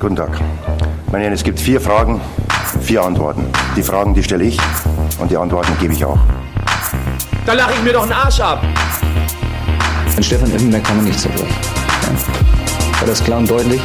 Guten Tag. Meine Herren, es gibt vier Fragen, vier Antworten. Die Fragen, die stelle ich und die Antworten gebe ich auch. Da lache ich mir doch einen Arsch ab. An Stefan Effenberg kann man nicht zerbrechen. Ja. War das klar und deutlich?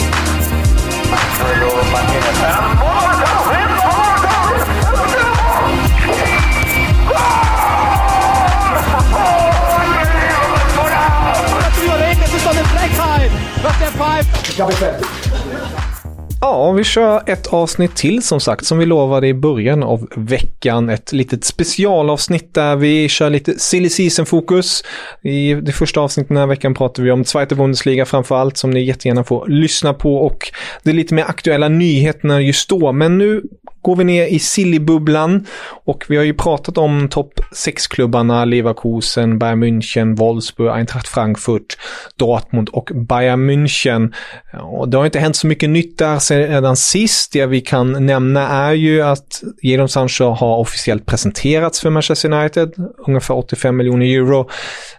Ja, vi kör ett avsnitt till som sagt, som vi lovade i början av veckan. Ett litet specialavsnitt där vi kör lite silly season-fokus. I det första avsnittet den här veckan pratar vi om Zweite Bundesliga framför allt, som ni jättegärna får lyssna på. Och det är lite mer aktuella nyheterna just då. Men nu går vi ner i sillybubblan och vi har ju pratat om topp 6-klubbarna Leverkusen, Bayern München, Wolfsburg, Eintracht Frankfurt, Dortmund och Bayern München. Och det har inte hänt så mycket nytt där sedan sist. Det vi kan nämna är ju att Jadon Sancho har officiellt presenterats för Manchester United, ungefär 85 miljoner euro.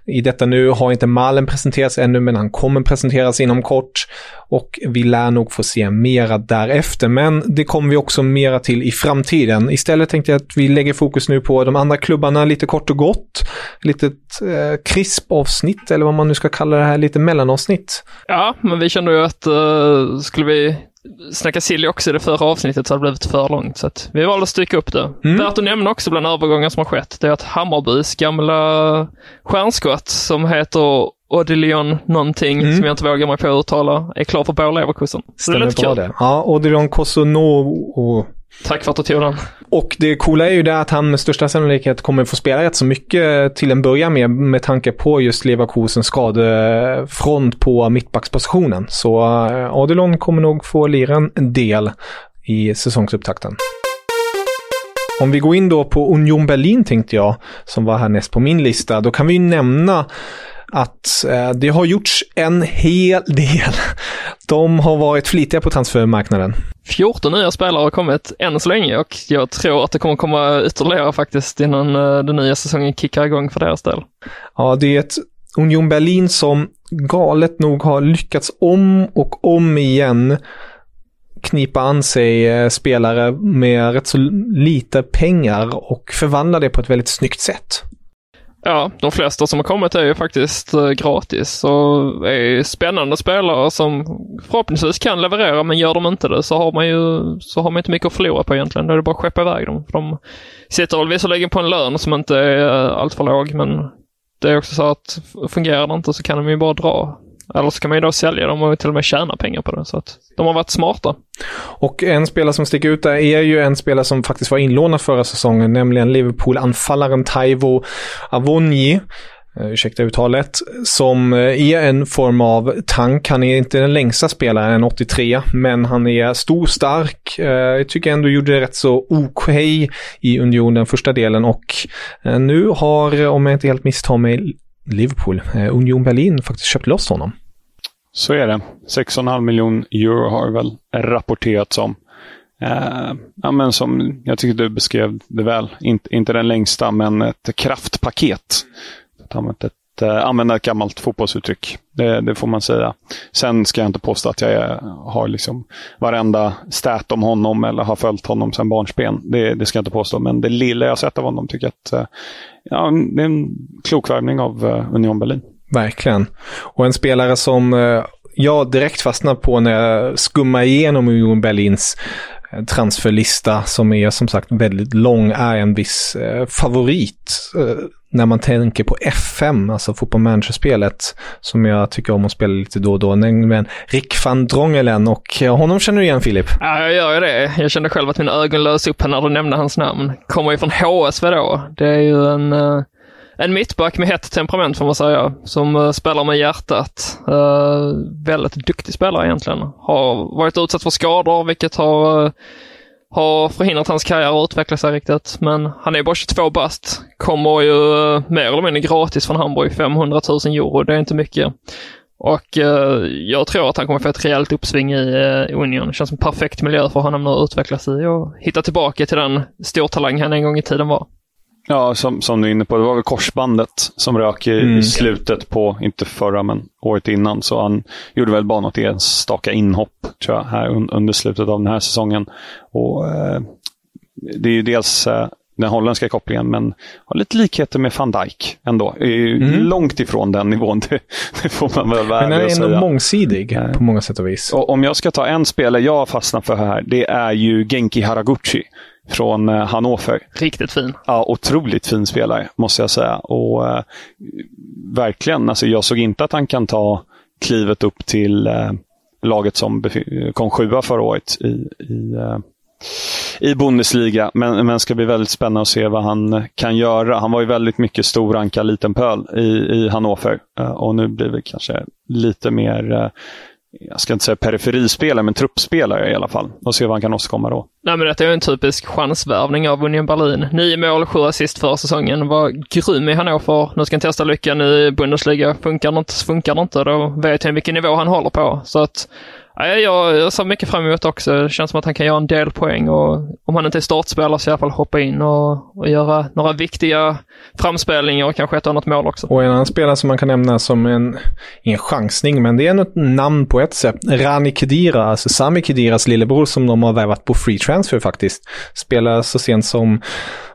I detta nu har inte mallen presenterats ännu, men han kommer presenteras inom kort och vi lär nog få se mera därefter. Men det kommer vi också mera till i framtiden. Istället tänkte jag att vi lägger fokus nu på de andra klubbarna lite kort och gott. Lite eh, krispavsnitt eller vad man nu ska kalla det här, lite mellanavsnitt. Ja, men vi kände ju att eh, skulle vi snacka silly också i det förra avsnittet så hade det blivit för långt. Så att vi valde att stycka upp det. Mm. Värt att nämna också bland övergångar som har skett, det är att Hammarbys gamla stjärnskott som heter Odilion någonting mm. som jag inte vågar mig på att uttala är klar för Bayer Leverkusen. Så det är lite kul. Det. Ja, Odilion Kosono Tack för att du tog den. Och det coola är ju det att han med största sannolikhet kommer få spela rätt så mycket till en början med, med tanke på just Leverkusens skadefront på mittbackspositionen. Så eh, Adelon kommer nog få lira en del i säsongsupptakten. Om vi går in då på Union Berlin tänkte jag, som var härnäst på min lista, då kan vi nämna att eh, det har gjorts en hel del. De har varit flitiga på transfermarknaden. 14 nya spelare har kommit än så länge och jag tror att det kommer komma ytterligare faktiskt innan eh, den nya säsongen kickar igång för deras del. Ja, det är ett Union Berlin som galet nog har lyckats om och om igen knipa an sig eh, spelare med rätt så lite pengar och förvandla det på ett väldigt snyggt sätt. Ja, de flesta som har kommit är ju faktiskt eh, gratis och är spännande spelare som förhoppningsvis kan leverera men gör de inte det så har man ju så har man inte mycket att förlora på egentligen. Då är det bara att skeppa iväg dem. De sitter väl visserligen på en lön som inte är eh, alltför låg men det är också så att fungerar det inte så kan de ju bara dra eller så kan man ju då sälja dem och till och med tjäna pengar på det. Så att de har varit smarta. Och en spelare som sticker ut där är ju en spelare som faktiskt var inlånad förra säsongen, nämligen Liverpool-anfallaren Taivo Avonji. Eh, ursäkta uttalet, som eh, är en form av tank. Han är inte den längsta spelaren, en 83, men han är stor, stark. Eh, jag tycker ändå gjorde det rätt så OK i Union den första delen och nu har, om jag inte helt misstar mig, Liverpool, Union Berlin, faktiskt köpt loss honom. Så är det. 6,5 miljon euro har väl rapporterats om. Eh, ja, men som jag tycker du beskrev det väl. Inte, inte den längsta, men ett kraftpaket. Att ett, eh, använda ett gammalt fotbollsuttryck. Det, det, får man säga. Sen ska jag inte påstå att jag är, har liksom varenda stat om honom eller har följt honom sedan barnsben. Det, det ska jag inte påstå, men det lilla jag sett av honom tycker jag att eh, ja, det är en klok värvning av eh, Union Berlin. Verkligen. Och en spelare som eh, jag direkt fastnade på när jag skummade igenom Union Berlins eh, transferlista som är som sagt väldigt lång är en viss eh, favorit. Eh, när man tänker på FM, alltså fotboll manager-spelet, som jag tycker om att spela lite då och då, nämligen Rick van Drongelen och eh, honom känner du igen Filip? Ja, jag gör ju det. Jag kände själv att mina ögon lös upp när du nämnde hans namn. Kommer ju från HSV då. Det är ju en, eh, en mittback med hett temperament får man säga, som uh, spelar med hjärtat. Uh, väldigt duktig spelare egentligen. Har varit utsatt för skador, vilket har uh, har förhindrat hans karriär att utveckla sig riktigt. Men han är bara 22 bast. Kommer ju mer eller mindre gratis från Hamburg, 500 000 euro. Det är inte mycket. Och jag tror att han kommer få ett rejält uppsving i eh, Union. Det känns som en perfekt miljö för honom nu att utvecklas i och hitta tillbaka till den stortalang han en gång i tiden var. Ja, som, som du är inne på, det var väl korsbandet som rök i, mm. i slutet på, inte förra, men året innan. Så han gjorde väl bara något enstaka inhopp, tror jag, här un, under slutet av den här säsongen. Och eh, Det är ju dels eh, den holländska kopplingen, men har lite likheter med van Dijk ändå. Mm. Långt ifrån den nivån, det, det får man väl vara Men den är ändå mångsidig eh. på många sätt och vis. Och om jag ska ta en spelare jag har fastnat för här, det är ju Genki Haraguchi från eh, Hannover. Riktigt fin. Ja, otroligt fin spelare, måste jag säga. Och eh, Verkligen, alltså jag såg inte att han kan ta klivet upp till eh, laget som kom sjua förra året i, i, eh, i Bundesliga. Men, men ska bli väldigt spännande att se vad han kan göra. Han var ju väldigt mycket stor anka, liten pöl i, i Hannover. Eh, och nu blir det kanske lite mer eh, jag ska inte säga periferispelare, men truppspelare i alla fall. Och se vad han kan åstadkomma då. Nej, men detta är ju en typisk chansvärvning av Union Berlin. Nio mål, sju assist förra säsongen. Var grym i Hannover. Nu ska han testa lyckan i Bundesliga. Funkar det inte, funkar det inte, då vet han vilken nivå han håller på. Så att jag, jag ser mycket fram emot också. Det känns som att han kan göra en del poäng och om han inte är startspelare så i alla fall hoppa in och, och göra några viktiga framspelningar och kanske ett annat mål också. Och en annan spelare som man kan nämna som en, ingen chansning, men det är ett namn på ett sätt. Rani Kedira, alltså Sami Kediras lillebror som de har värvat på free transfer faktiskt. Spelade så sent som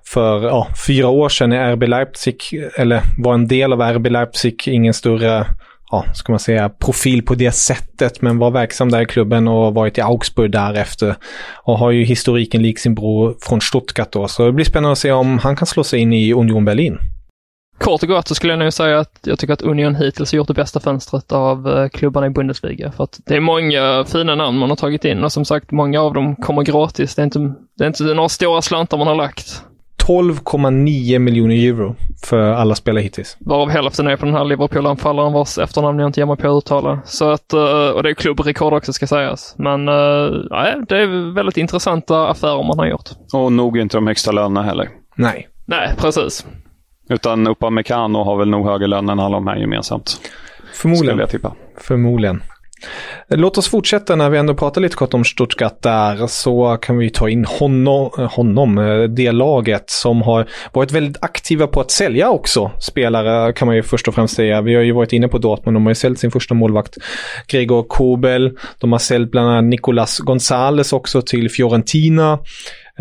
för ja, fyra år sedan i RB Leipzig, eller var en del av RB Leipzig, ingen större ja, ska man säga, profil på det sättet, men var verksam där i klubben och varit i Augsburg därefter. Och har ju historiken lik sin bror från Stuttgart då, så det blir spännande att se om han kan slå sig in i Union Berlin. Kort och gott så skulle jag nog säga att jag tycker att Union hittills har gjort det bästa fönstret av eh, klubbarna i Bundesliga. För att det är många fina namn man har tagit in och som sagt, många av dem kommer gratis. Det är inte, det är inte några stora slantar man har lagt. 12,9 miljoner euro för alla spelare hittills. Varav hälften är på den här Liverpool-anfallaren vars efternamn jag inte ger mig på att uttala. Så att, eh, och det är klubbrekord också ska sägas. Men nej, det är väldigt intressanta affärer man har gjort. Och nog inte de högsta lönerna heller. Nej. Nej, precis. Utan Upamecano har väl nog högre lön än alla de här gemensamt. Förmodligen. Skulle jag tippa. Förmodligen. Låt oss fortsätta när vi ändå pratar lite kort om Stuttgart där så kan vi ta in honom, honom, det laget som har varit väldigt aktiva på att sälja också spelare kan man ju först och främst säga. Vi har ju varit inne på Dortmund, de har ju säljt sin första målvakt Gregor Kobel. De har säljt bland annat Nicolas Gonzales också till Fiorentina.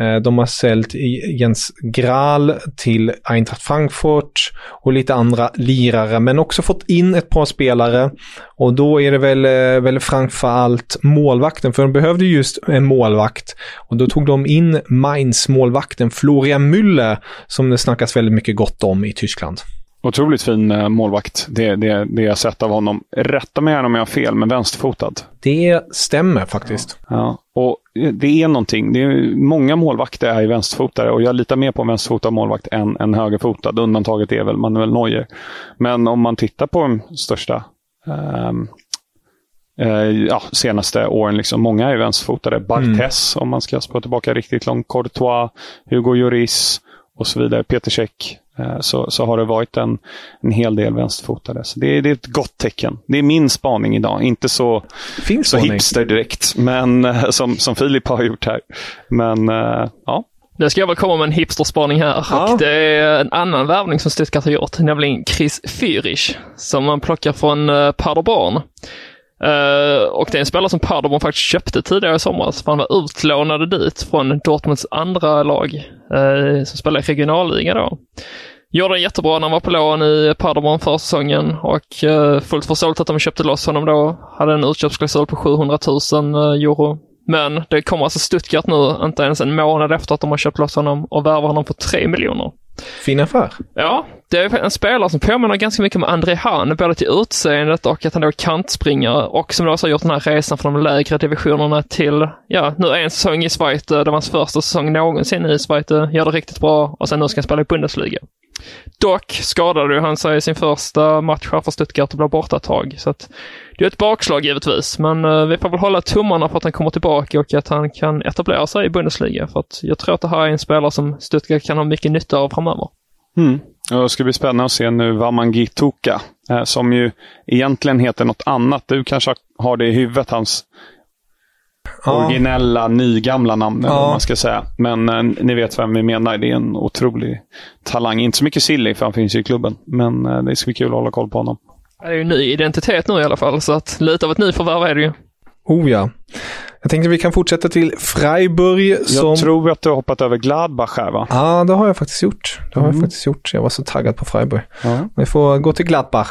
Eh, de har sålt Jens Graal till Eintracht Frankfurt och lite andra lirare, men också fått in ett par spelare. Och då är det väl, eh, väl framför allt målvakten, för de behövde just en målvakt. Och då tog de in Mainz målvakten Florian Müller, som det snackas väldigt mycket gott om i Tyskland. Otroligt fin eh, målvakt, det, det, det jag sett av honom. Rätta mig gärna om jag har fel, men vänsterfotad. Det stämmer faktiskt. Ja. ja. Och det är någonting. Det är, många målvakter är vänsterfotare och jag litar mer på en vänsterfotad målvakt än en högerfotad. Undantaget är väl Manuel Neuer. Men om man tittar på de största um, ja, senaste åren, liksom, många är vänsterfotade. Barthes, mm. om man ska spå tillbaka riktigt långt. Courtois, Hugo Lloris och så vidare. Peter Cech. Eh, så, så har det varit en, en hel del vänsterfotade. Så det, det är ett gott tecken. Det är min spaning idag. Inte så, så hipster direkt, men eh, som, som Filip har gjort här. Men eh, ja, nu ska jag väl komma med en hipsterspaning här. Ja. Och det är en annan värvning som Stuttgart har gjort, nämligen Chris Fürich, som man plockar från Paderborn. Uh, och det är en spelare som Paderborn faktiskt köpte tidigare i somras, för han var utlånade dit från Dortmunds andra lag, uh, som spelar i regionalliga då. Gjorde det jättebra när han var på lån i Paderborn förra säsongen och uh, fullt förståeligt att de köpte loss honom då. Hade en utköpsklausul på 700 000 euro Men det kommer alltså Stuttgart nu, inte ens en månad efter att de har köpt loss honom och värvar honom för 3 miljoner. Fin affär. Ja, det är en spelare som påminner ganska mycket om André Hahn, både till utseendet och att han är kantspringare och som också har gjort den här resan från de lägre divisionerna till, ja, nu en säsong i Schweiz, eh, det var hans första säsong någonsin i Schweiz, eh, gör det riktigt bra och sen nu ska han spela i Bundesliga. Dock skadade han sig i sin första match här för Stuttgart och blev borta ett tag. Så att det är ett bakslag givetvis, men eh, vi får väl hålla tummarna för att han kommer tillbaka och att han kan etablera sig i Bundesliga. För att jag tror att det här är en spelare som Stuttgart kan ha mycket nytta av framöver. Mm. Och det ska bli spännande att se nu Wamangituka, eh, som ju egentligen heter något annat. Du kanske har det i huvudet, hans ja. originella, nygamla namn, ja. man ska säga. Men eh, ni vet vem vi menar. Det är en otrolig talang. Inte så mycket Silly, för han finns ju i klubben. Men eh, det ska bli kul att hålla koll på honom. Det är ju en ny identitet nu i alla fall, så att lite av ett nyförvärv är det ju. Oh ja. Jag tänkte vi kan fortsätta till Freiburg. Som... Jag tror att du har hoppat över Gladbach här va? Ja, det har jag faktiskt gjort. Det har mm. jag faktiskt gjort. Jag var så taggad på Freiburg. Ja. Vi får gå till Gladbach.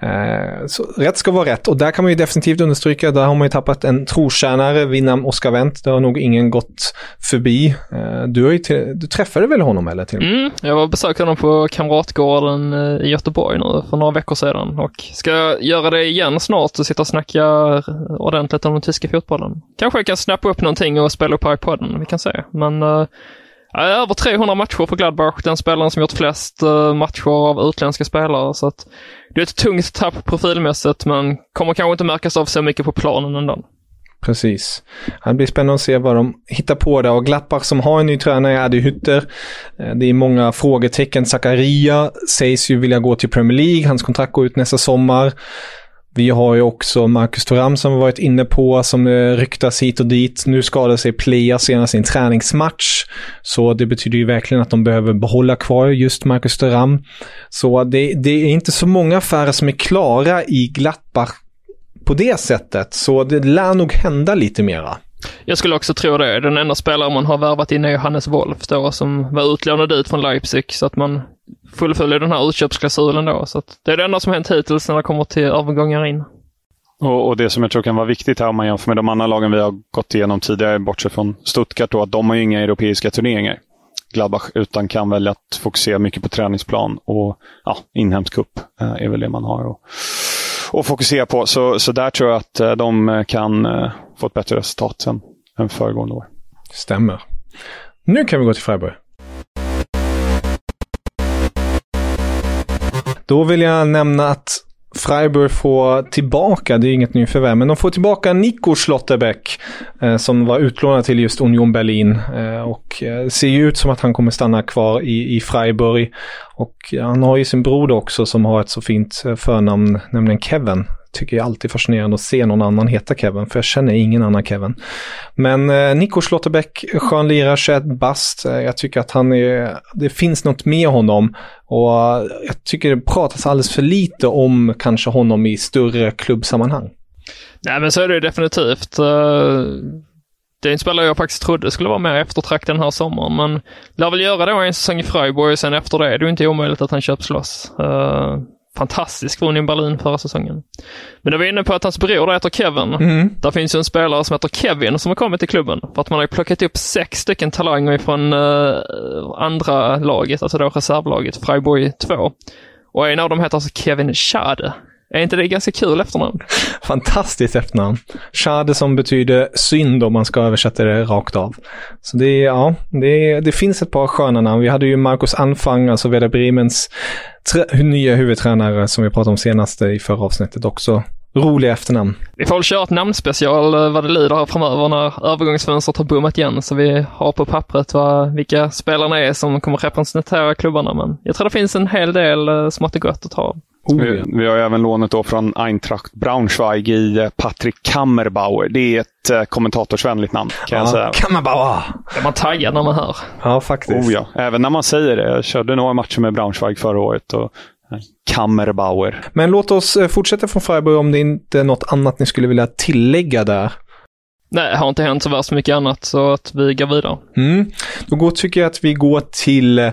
Eh, så rätt ska vara rätt och där kan man ju definitivt understryka, där har man ju tappat en trotjänare vid namn Oskar Wendt. Det har nog ingen gått förbi. Eh, du, har ju till, du träffade väl honom eller? Till? Mm, jag var besökte honom på Kamratgården eh, i Göteborg nu för några veckor sedan och ska göra det igen snart och sitta och snacka ordentligt om den tyska fotbollen. Kanske jag kan snappa upp någonting och spela upp här i podden, vi kan se. Men uh, över 300 matcher för Gladbach, den spelaren som gjort flest uh, matcher av utländska spelare. Så att det är ett tungt tapp profilmässigt, men kommer kanske inte märkas av så mycket på planen ändå. Precis. Det blir spännande att se vad de hittar på där. Och Gladbach som har en ny tränare är Adi Hütter. Eh, det är många frågetecken. Zakaria sägs ju vilja gå till Premier League. Hans kontrakt går ut nästa sommar. Vi har ju också Marcus Thuram som vi varit inne på, som eh, ryktas hit och dit. Nu skadade sig Plea senast i en träningsmatch. Så det betyder ju verkligen att de behöver behålla kvar just Marcus Thuram. Så det, det är inte så många affärer som är klara i Glattbach på det sättet. Så det lär nog hända lite mera. Jag skulle också tro det. Den enda spelare man har värvat in är Hannes Wolf då, som var utlånad ut från Leipzig. Så att man fullföljer den här utköpsklausulen då. Så det är det enda som hänt hittills när det kommer till övergångar in. Och, och, det som jag tror kan vara viktigt här om man jämför med de andra lagen vi har gått igenom tidigare, bortsett från Stuttgart, då, att de har ju inga europeiska turneringar. Gladbach, utan kan välja att fokusera mycket på träningsplan och ja, inhemsk cup eh, är väl det man har att, att fokusera på. Så, så där tror jag att eh, de kan eh, få ett bättre resultat än, än föregående år. Stämmer. Nu kan vi gå till Freiburg. Då vill jag nämna att Freiburg får tillbaka, det är inget nyförvärv, men de får tillbaka Nico Schlotterbeck eh, som var utlånad till just Union Berlin. Eh, och eh, ser ju ut som att han kommer stanna kvar i, i Freiburg. Och eh, han har ju sin bror också som har ett så fint eh, förnamn, nämligen Kevin tycker jag alltid fascinerande att se någon annan heta Kevin, för jag känner ingen annan Kevin. Men eh, Nico Schlotterbeck, skön lirare, 21 bast. Eh, jag tycker att han är, det finns något med honom. Och eh, jag tycker det pratas alldeles för lite om kanske honom i större klubbsammanhang. Nej, men så är det definitivt. Uh... Det är en spelare jag faktiskt trodde skulle vara mer eftertraktad den här sommaren, men lär väl göra då en säsong i Freiburg och sen efter det är det ju inte omöjligt att han köps loss. Eh, Fantastisk för Union Berlin förra säsongen. Men du var inne på att hans bror heter Kevin. Mm. Där finns ju en spelare som heter Kevin som har kommit till klubben. För att man har ju plockat upp sex stycken talanger från uh, andra laget, alltså då reservlaget, Freiburg 2. Och en av dem heter alltså Kevin Schade. Är inte det ganska kul efternamn? Fantastiskt efternamn. Schade som betyder synd om man ska översätta det rakt av. Så det, ja, det, det finns ett par sköna namn. Vi hade ju Marcus Anfang, alltså Werder Bremens nya huvudtränare som vi pratade om senast i förra avsnittet också. Roliga efternamn. Vi får väl köra ett namnspecial eh, vad det lider framöver när övergångsfönstret har bommat igen så vi har på pappret vad, vilka spelarna är som kommer representera klubbarna. Men jag tror det finns en hel del eh, smått och gott att ta. Oh, vi, vi, har även lånet då från Eintracht Braunschweig i eh, Patrick Kammerbauer. Det är ett eh, kommentatorsvänligt namn kan ja, jag säga. Kammerbauer! Är man taggad när man hör. Ja, faktiskt. Oh, ja. Även när man säger det. Jag körde några matcher med Braunschweig förra året. Och eh, Kammerbauer. Men låt oss fortsätta från Freiburg om det inte är något annat ni skulle vilja tillägga där. Nej, det har inte hänt så värst mycket annat så att vi går vidare. Mm. Då går, tycker jag att vi går till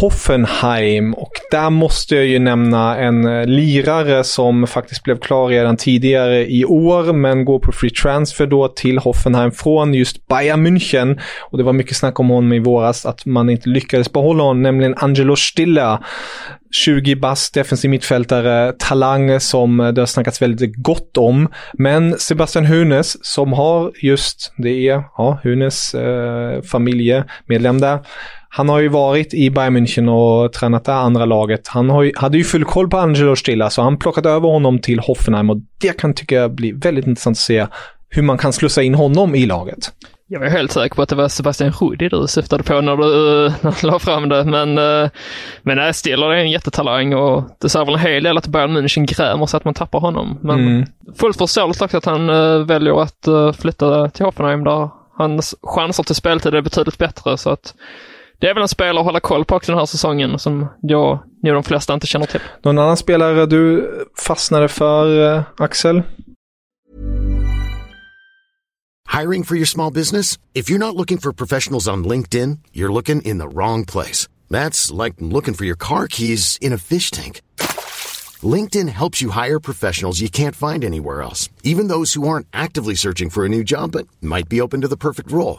Hoffenheim och där måste jag ju nämna en eh, lirare som faktiskt blev klar redan tidigare i år, men går på free transfer då till Hoffenheim från just Bayern München. Och det var mycket snack om honom i våras, att man inte lyckades behålla honom, nämligen Angelo Stilla. 20 bast defensiv mittfältare, talang som det har snackats väldigt gott om. Men Sebastian Hunes som har just, det är, ja, Hunes eh, familjemedlem där. Han har ju varit i Bayern München och tränat det andra laget. Han ju, hade ju full koll på Angelo Stilla, så han plockat över honom till Hoffenheim och det kan tycka jag bli väldigt intressant att se hur man kan slussa in honom i laget. Jag var helt säker på att det var Sebastian Rudi du syftade på när du, uh, när du la fram det, men, uh, men nej, Stiller är en jättetalang och det säger väl en hel del att Bayern München grämer så att man tappar honom. Men mm. fullt förståeligt också att han uh, väljer att flytta till Hoffenheim där hans chanser till speltid är betydligt bättre så att det är väl en spelare att hålla koll på också den här säsongen som jag, nu de flesta inte känner till. Någon annan spelare du fastnade för, Axel? Hiring for your small business? If you're not looking for professionals on LinkedIn, you're looking in the wrong place. That's like looking for your car keys in a fish tank. LinkedIn helps you hire professionals you can't find anywhere else, even those who aren't actively searching for a new job but might be open to the perfect role.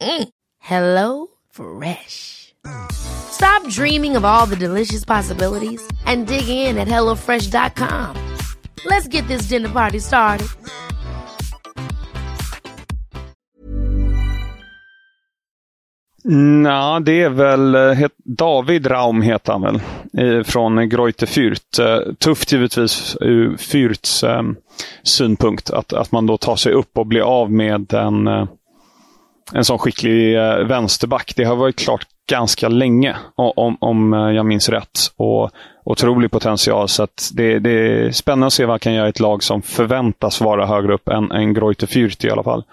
Mm. Hello Fresh. Stop dreaming of all the delicious possibilities and dig in at HelloFresh.com. Let's get this dinner party started. Ja, det är väl eh, David Raum heter han väl, från Greuther Fürth. Eh, tufft givetvis ur Fürths eh, synpunkt att, att man då tar sig upp och blir av med en en sån skicklig eh, vänsterback. Det har varit klart ganska länge, om, om eh, jag minns rätt. Och Otrolig potential, så det, det, är spännande att se vad han kan göra i ett lag som förväntas vara högre upp än, än Greuter Fürth i alla fall,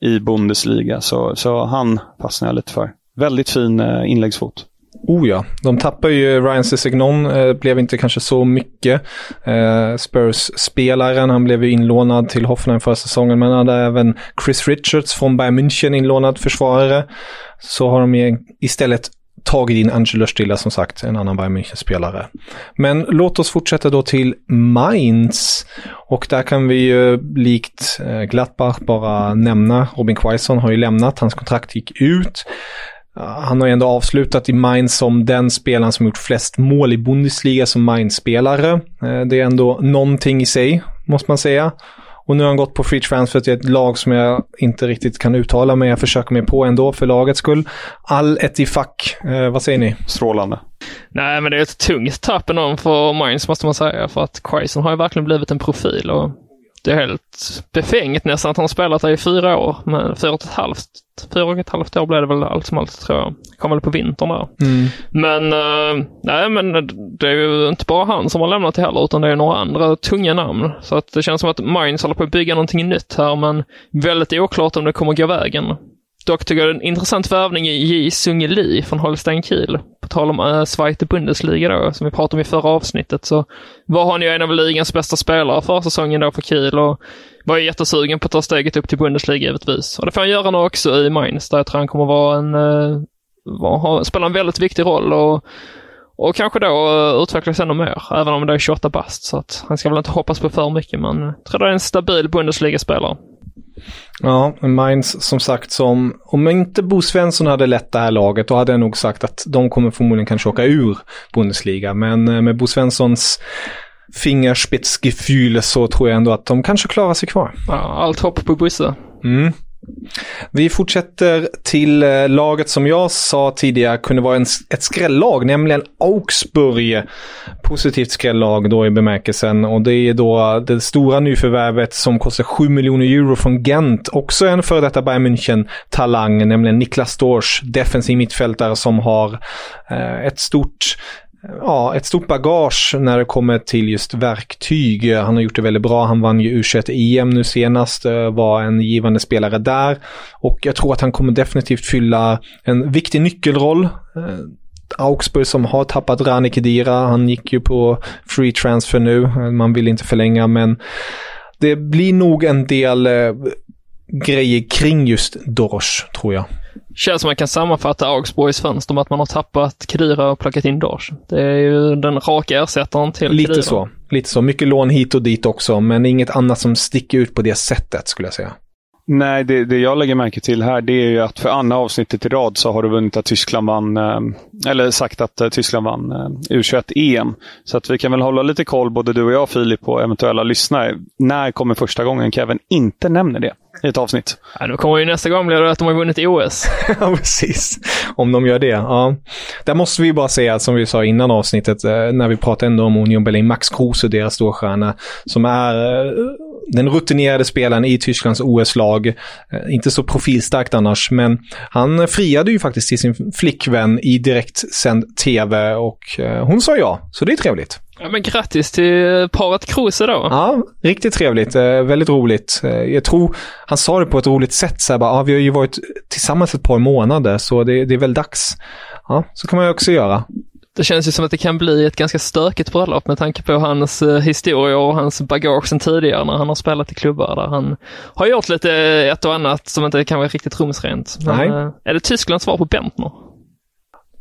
i Bundesliga. Så, så han fastnar jag lite för. Väldigt fin eh, inläggsfot. Oh ja, de tappar ju Ryan Sissignon, eh, blev inte kanske så mycket. Eh, Spurs-spelaren, han blev ju inlånad till Hoffenheim förra säsongen, men hade även Chris Richards från Bayern München inlånad försvarare. Så har de istället tagit in Angelo Stilla som sagt, en annan Bayern München-spelare. Men låt oss fortsätta då till Mainz. Och där kan vi ju likt eh, Gladbach bara nämna, Robin Quaison har ju lämnat, hans kontrakt gick ut. Han har ju ändå avslutat i Mainz som den spelaren som gjort flest mål i Bundesliga som Mainz-spelare. Eh, det är ändå någonting i sig, måste man säga. Och nu har han gått på free transfer till ett lag som jag inte riktigt kan uttala men jag försöker mig på ändå för lagets skull. All ett i fack. Eh, vad säger ni? Strålande. Nej, men det är ett tungt tapp ändå för Mainz måste man säga. För att Quaison har ju verkligen blivit en profil och det är helt befängt nästan att han spelat där i fyra år. Men fyra och ett halvt, fyra och ett halvt år blev det väl allt som allt tror jag. Kom väl på vintern där. Mm. Men, uh, nej men det är ju inte bara han som har lämnat det heller utan det är några andra tunga namn. Så att det känns som att Minds håller på att bygga någonting nytt här men väldigt oklart om det kommer gå vägen. Dock tycker jag det är en intressant värvning i J. Sunge Li från Holstein Kiel. På tal om äh, Zweite Bundesliga då, som vi pratade om i förra avsnittet, så var han ju en av ligans bästa spelare förra säsongen då för Kiel och var ju jättesugen på att ta steget upp till Bundesliga givetvis. Och det får han göra nu också i Mainz, där jag tror han kommer vara en, eh, äh, var, spela en väldigt viktig roll och och kanske då äh, utvecklas ännu mer, även om det är 28 bast. Så att han ska väl inte hoppas på för mycket, men jag tror det är en stabil Bundesliga-spelare. Ja, Mainz som sagt som, om inte Bo Svensson hade lett det här laget då hade jag nog sagt att de kommer förmodligen kanske åka ur Bundesliga. Men eh, med Bo Svenssons fingerspitzgefühl så tror jag ändå att de kanske klarar sig kvar. Ja, allt hopp på Bosse. Mm. Vi fortsätter till eh, laget som jag sa tidigare kunde vara en, ett skrällag, nämligen Augsburg. Positivt skrällag då i bemärkelsen och det är då det stora nyförvärvet som kostar 7 miljoner euro från Gent. Också en före detta Bayern München-talang, nämligen Niklas Dorsch, defensiv mittfältare som har eh, ett stort ja, ett stort bagage när det kommer till just verktyg. Han har gjort det väldigt bra. Han vann ju U21-EM nu senast, eh, var en givande spelare där. Och jag tror att han kommer definitivt fylla en viktig nyckelroll. Eh, Augsburg som har tappat Rani Kedira, han gick ju på free transfer nu, man vill inte förlänga men det blir nog en del eh, grejer kring just Doros, tror jag. Känns som man kan sammanfatta Augsburgs fönster med att man har tappat Kedira och plockat in Dorosh. Det är ju den raka ersättaren till Lite Kedira. så. Lite så. Mycket lån hit och dit också, men inget annat som sticker ut på det sättet skulle jag säga. Nej, det, det jag lägger märke till här det är ju att för andra avsnittet i rad så har du vunnit att Tyskland vann, eh, eller sagt att eh, Tyskland vann eh, U21-EM. Så att vi kan väl hålla lite koll, både du och jag Filip, på eventuella lyssnare. När kommer första gången Kevin inte nämner det i ett avsnitt? Ja, då kommer ju nästa gång bli att de har vunnit OS. Ja, precis. Om de gör det. Ja. Där måste vi bara säga, som vi sa innan avsnittet, eh, när vi pratade ändå om Union Berlin, Max Kruse, deras storstjärna, som är eh, den rutinerade spelaren i Tysklands OS-lag. Eh, Inte så profilstarkt annars, men han friade ju faktiskt till sin flickvän i direktsänd tv och hon sa ja, så det är trevligt. Ja, men grattis till paret Kruse då. Ja, riktigt trevligt. Eh, väldigt roligt. Eh, jag tror han sa det på ett roligt sätt. Så här, bara, ja, vi har ju varit tillsammans ett par månader, så det, det är väl dags. Ja, så kan man ju också göra. Det känns ju som att det kan bli ett ganska stökigt bröllop med tanke på hans eh, historia och hans bagage sen tidigare när han har spelat i klubbar där han har gjort lite ett och annat som inte kan vara riktigt rumsrent. Men, Nej. Är det Tysklands svar på Bentner?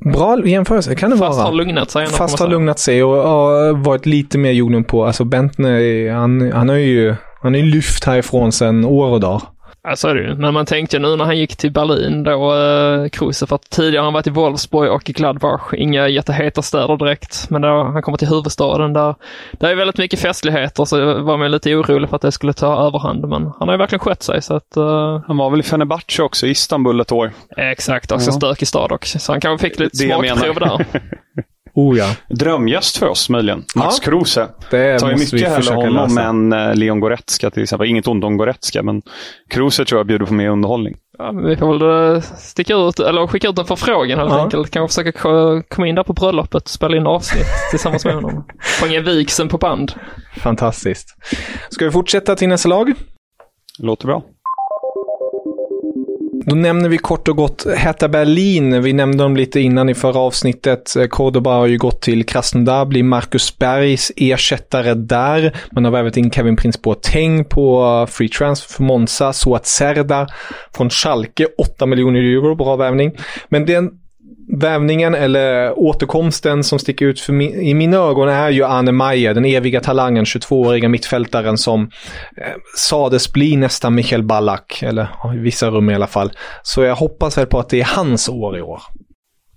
Bra jämförelse kan det Fast vara. har lugnat sig. Fast har lugnat sig och ja, varit lite mer jorden på. Alltså Bentner, han, han har ju han har ju lyft härifrån sedan år och dag. Ja, så är det ju. Men man tänkte nu när han gick till Berlin då, eh, Kruse, för att tidigare har han varit i Wolfsburg och i Gladbach. Inga jätteheta städer direkt. Men då han kommer till huvudstaden där det är väldigt mycket festligheter så var man lite orolig för att det skulle ta överhand. Men han har ju verkligen skött sig så att... eh, Han var väl i Fenerbahce också, i Istanbul ett år. exakt, också Ja. stökig stad också. Så han kanske fick lite smakprov där. Oh ja. Drömgäst för oss möjligen. Max Ja. Kruse. Det tar ju mycket hellre honom än eh, Leon Goretzka till exempel. Inget ont om Goretzka, men Kruse tror jag bjuder på mer underhållning. Ja, vi får väl eh, sticka ut, eller skicka ut en förfrågan helt Ja. enkelt. Kanske försöka ko- komma in där på bröllopet och spela in avsnitt tillsammans med honom. Fånga vigseln på band. Fantastiskt. Ska vi fortsätta till nästa lag? Låter bra. Då nämner vi kort och gott Hertha Berlin. Vi nämnde dem lite innan i förra avsnittet. Eh, Cordoba har ju gått till Krasnodar, blir Marcus Bergs ersättare där. Man har värvat in Kevin Prince Boateng på eh, free transfer för Monza. Suat Serdar från Schalke, 8 miljoner euro, bra värvning. Men den värvningen eller återkomsten som sticker ut för mi- i mina ögon är ju Arne Meyer, den eviga talangen, 22-åriga mittfältaren som eh, sades bli nästa Michael Ballack, eller i vissa rum i alla fall. Så jag hoppas väl på att det är hans år i år.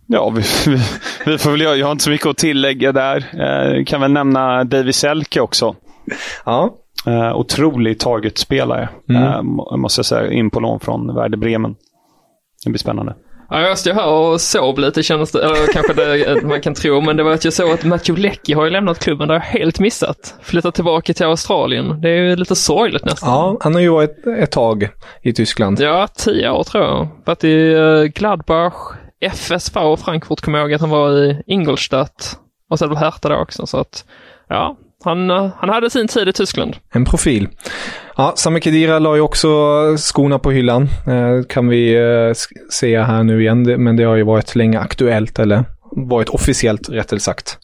Ja, vi, vi, vi får väl göra. Jag har inte så mycket att tillägga där. Eh, kan väl nämna David Selke också. Ja, Eh, otrolig targetspelare, Mm. eh, må- måste jag säga. In på lån från Werder Bremen. Det blir spännande. Ja, jag stod här och sov lite kändes det, eller kanske det man kan tro, men det var att jag såg att Matthew Leckie har ju lämnat klubben, det har jag helt missat. Flyttat tillbaka till Australien. Det är ju lite sorgligt nästan. ja han har ju varit ett tag i Tyskland. Ja, tio år tror jag. Varit i eh, Gladbach, FSV och Frankfurt kommer jag ihåg att han var i Ingolstadt. Och sen Hertha då också, så att ja, han, eh, han hade sin tid i Tyskland. En profil. Ja, Sami Khedira la ju också skorna på hyllan. Eh, kan vi eh, se här nu igen, men det har ju varit länge aktuellt, eller varit officiellt rättare sagt.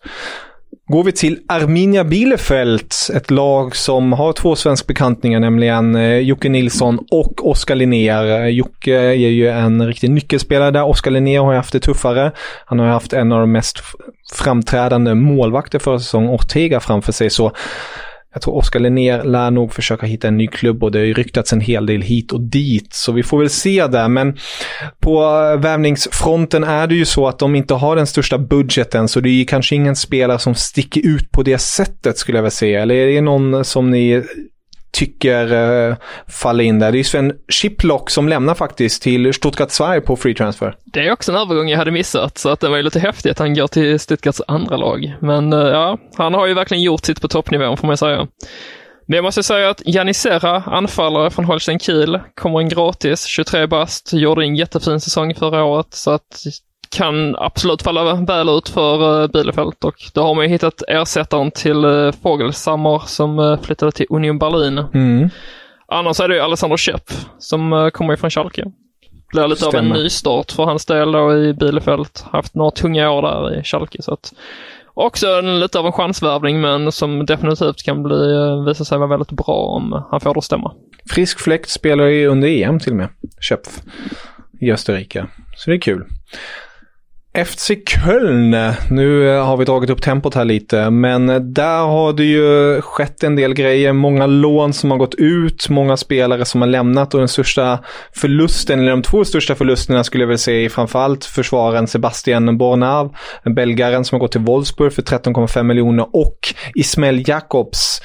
Går vi till Arminia Bielefeld, ett lag som har två svenskbekantningar, nämligen eh, Jocke Nilsson och Oskar Linnér. Eh, Jocke är ju en riktig nyckelspelare där. Oskar Linnér har ju haft det tuffare. Han har ju haft en av de mest framträdande målvakter för säsongen, Ortega, framför sig. Så jag tror Oskar Linnér lär nog försöka hitta en ny klubb och det har ju ryktats en hel del hit och dit. Så vi får väl se där. Men på eh, värvningsfronten är det ju så att de inte har den största budgeten så det är ju kanske ingen spelare som sticker ut på det sättet skulle jag vilja säga. Eller är det någon som ni tycker uh, faller in där? Det är ju Sven Schiplock som lämnar faktiskt till Stuttgart Sverige på free transfer. Det är också en övergång jag hade missat, så att det var ju lite häftigt att han går till Stuttgarts andra lag. Men eh, ja, han har ju verkligen gjort sitt på toppnivån får man säga. Men jag måste säga att Janisera, anfallare från Holstein Kiel, kommer in gratis, 23 bast, gjorde en jättefin säsong förra året, så att kan absolut falla väl ut för Bielefeld och då har man ju hittat ersättaren till Fogelsammer som flyttade till Union Berlin. Mm. Annars är det ju Alessandro Schepp som kommer ifrån Schalke. Blir lite Stämmer. av en nystart för hans del då i Bielefeld. Haft några tunga år där i Schalke. Så att, också en, lite av en chansvärvning men som definitivt kan bli, visa sig vara väldigt bra om han får det att stämma. Frisk fläkt spelar ju under EM till och med. Köpf i Österrike. Så det är kul. FC Köln, nu eh, har vi dragit upp tempot här lite, men eh, där har det ju skett en del grejer. Många lån som har gått ut, många spelare som har lämnat och den största förlusten, eller de två största förlusterna skulle jag väl säga är framförallt försvararen Sebastian Bornav, belgaren som har gått till Wolfsburg för 13,5 miljoner och Ismail Jakobs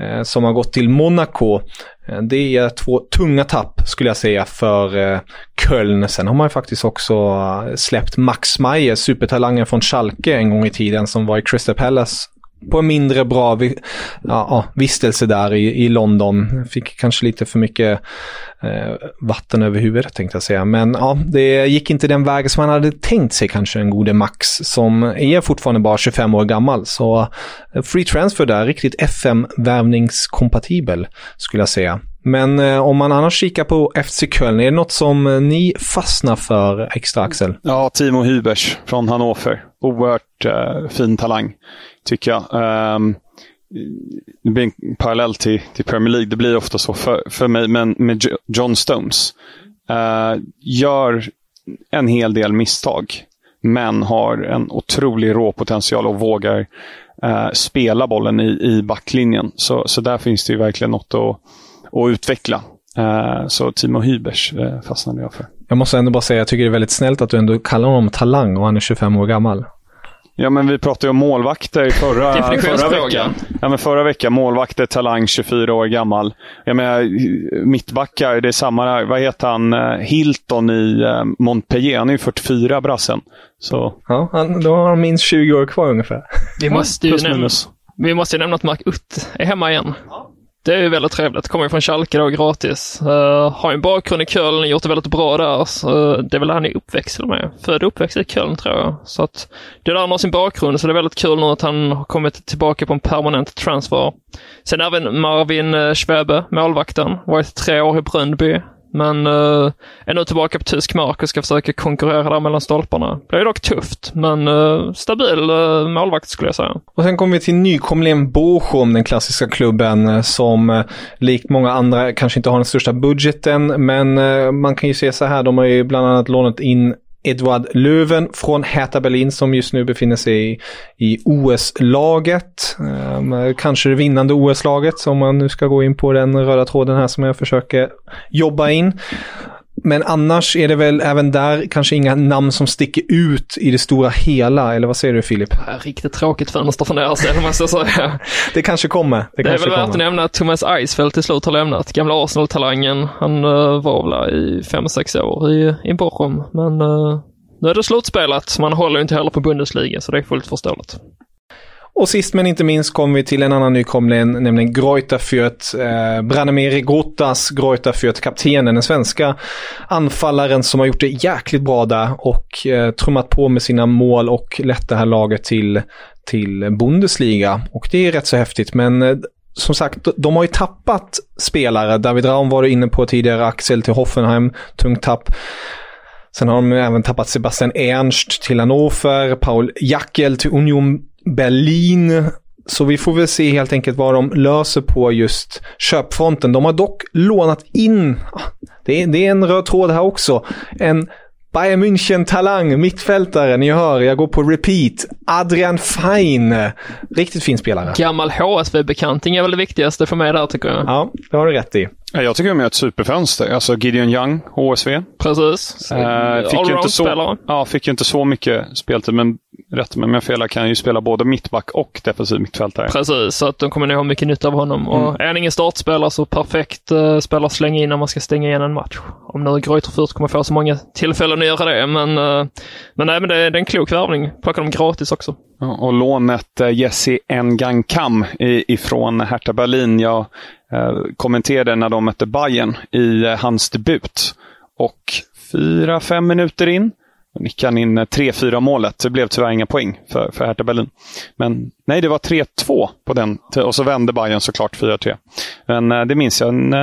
Eh, som har gått till Monaco. Eh, Det är två tunga tapp skulle jag säga för eh, Köln. Sen har man ju faktiskt också eh, släppt Max Meyer, supertalangen från Schalke en gång i tiden som var i Crystal Palace på en mindre bra vi- ja, ja, vistelse där i, i London. Fick kanske lite för mycket eh, vatten över huvudet tänkte jag säga. Men ja, det gick inte den vägen som man hade tänkt sig kanske den gode Max som är fortfarande bara 25 år gammal. Så eh, free transfer där, riktigt FM-värvningskompatibel skulle jag säga. Men eh, om man annars kikar på FC Köln, är det något som eh, ni fastnar för extra Axel? Ja, Timo Hybers från Hannover. Oerhört eh, fin talang, tycker jag. Um, det blir en parallell till, till Premier League. Det blir ofta så för, för mig, men med John Stones. Uh, gör en hel del misstag, men har en otrolig råpotential och vågar uh, spela bollen i, i backlinjen. Så, så där finns det ju verkligen något att, att utveckla. Eh, så Timo Hybers eh, fastnade jag för. Jag måste ändå bara säga, jag tycker det är väldigt snällt att du ändå kallar honom talang och han är 25 år gammal. Ja, men vi pratade ju om målvakter i förra, förra veckan. Ja, men förra veckan. Målvakter, talang, 24 år gammal. Jag menar, mittbackar, det är samma. Vad heter han? Eh, Hilton i Montpellier. Han är ju 44, brassen. Så, Ja, han, då har han minst 20 år kvar ungefär. Vi måste ju nämna, minus. vi måste ju nämna att Mark Utt är hemma igen. Det är ju väldigt trevligt. Kommer ju från Schalke då gratis. Uh, har ju en bakgrund i Köln, gjort det väldigt bra där. Så eh, det är väl han är uppväxt med. Född och uppväxt i Köln tror jag. Så att det är där han har sin bakgrund, så det är väldigt kul nu att han har kommit tillbaka på en permanent transfer. Sen även Marvin eh, Schwebe, målvakten. Varit tre år i Bröndby. Men uh, är nu tillbaka på tysk mark och ska försöka konkurrera där mellan stolparna. Det är dock tufft, men uh, stabil uh, målvakt skulle jag säga. Och sen kommer vi till nykomlingen Bochum, den klassiska klubben eh, som likt många andra kanske inte har den största budgeten. Men man kan ju se så här, de har ju bland annat lånat in Edward Löwen från Hertha Berlin som just nu befinner sig i, i OS-laget. Um, ehm, kanske det vinnande OS-laget om man nu ska gå in på den röda tråden här som jag försöker jobba in. Men annars är det väl även där kanske inga namn som sticker ut i det stora hela, eller vad säger du Filip? Riktigt tråkigt fönster från deras del måste jag säga. Det kanske kommer. Det, Det är väl värt att nämna att Thomas Eisfeld till slut har lämnat. Gamla Arsenal-talangen. Han uh, var väl i 5-6 år i, i Bochum. Men uh, nu är det slutspelat. Man håller ju inte heller på Bundesliga, så det är fullt förståeligt. Och sist men inte minst kommer vi till en annan nykomling, nämligen Greuter Fürth. Eh, Branimir Grottas, Greuter Fürth, kaptenen, den svenska anfallaren som har gjort det jäkligt bra där och eh, trummat på med sina mål och lett det här laget till, till Bundesliga. Och det är rätt så häftigt, men eh, som sagt, de- de har ju tappat spelare. David Raum var du inne på tidigare, Axel till Hoffenheim, tungt tapp. Sen har de även tappat Sebastian Ernst till Hannover, Paul Jackel till Union Berlin. Så vi får väl se helt enkelt vad de löser på just köpfronten. De har dock lånat in, ah, det är, det är en röd tråd här också, en Bayern München-talang, mittfältare, ni hör, jag går på repeat. Adrian Fein, riktigt fin spelare. Gammal HSV-bekanting är väl det viktigaste för mig där tycker jag. Ja, det har du rätt i. Ja, Jag tycker de gör ett superfönster. Alltså Gideon Young, HSV. Precis. Eh, fick, ju inte så, ja, fick ju inte så mycket speltid, men rätt mig om jag fel, kan ju spela både mittback och defensiv mittfältare. Precis, så att de kommer nog ha mycket nytta av honom. Och är han ingen startspelare så perfekt uh, spelare att slänga in när man ska stänga igen en match. Om nu Greuter Fürth kommer få så många tillfällen att göra det, men, uh, men, nej, men det, är- det är en klok värvning. Plockar dem gratis också. Och lånet eh, Jesse Engankam ifrån Hertha Berlin. Jag eh, kommenterade när de mötte Bayern i eh, hans debut. Och fyra, fem minuter in nickade han in 3-4 målet. Det blev tyvärr inga poäng för, för Hertha Berlin. Men nej, det var 3-2 på den. Och så vände Bayern såklart 4-3. Men det minns jag. En,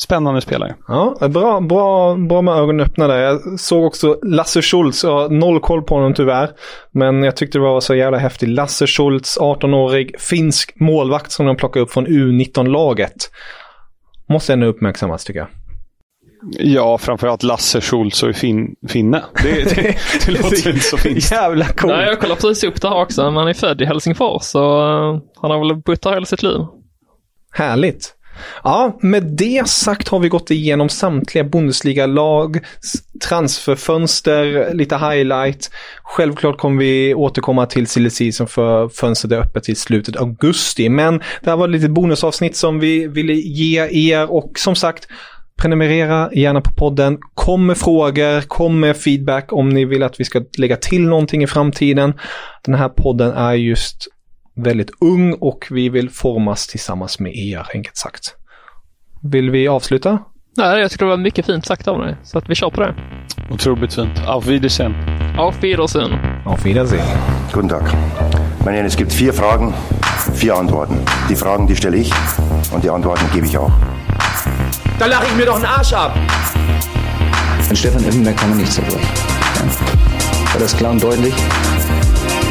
spännande spelare. Ja, bra, bra, bra med ögonen öppnade. Jag såg också Lasse Schultz, jag har noll koll på honom tyvärr. Men jag tyckte det var så jävla häftigt. Lasse Schultz, 18-årig finsk målvakt som de plockade upp från U19-laget. Måste ändå uppmärksammas tycker jag. Ja, framförallt Lasse Schultz och fin, finne. Det, det, det låter inte så fint. Jävla coolt. Nej, jag kollade precis upp det här också. Han är född i Helsingfors så han har väl bott där hela sitt liv. Härligt. Ja, med det sagt har vi gått igenom samtliga Bundesliga-lag, transferfönster, lite highlight. Självklart kommer vi återkomma till silly season för fönstret är öppet till slutet av augusti. Men det här var lite bonusavsnitt som vi ville ge er och som sagt Prenumerera gärna på podden. Kom med frågor, kom med feedback om ni vill att vi ska lägga till någonting i framtiden. Den här podden är just väldigt ung och vi vill formas tillsammans med er, enkelt sagt. Vill vi avsluta? Nej, jag tycker det var mycket fint sagt av dig, så att vi kör på det. Otroligt fint. Auf Wiedersehen. Auf Wiedersehen. Auf Wiedersehen. Guten Tag. Meine Herren, es gibt vier Fragen, vier Antworten. Die Fragen, die stelle ich und die Antworten gebe ich auch. Da lache ich mir doch einen Arsch ab. An Stefan Effenberg kann man nicht zerbrechen. Ja. War das klar und deutlich?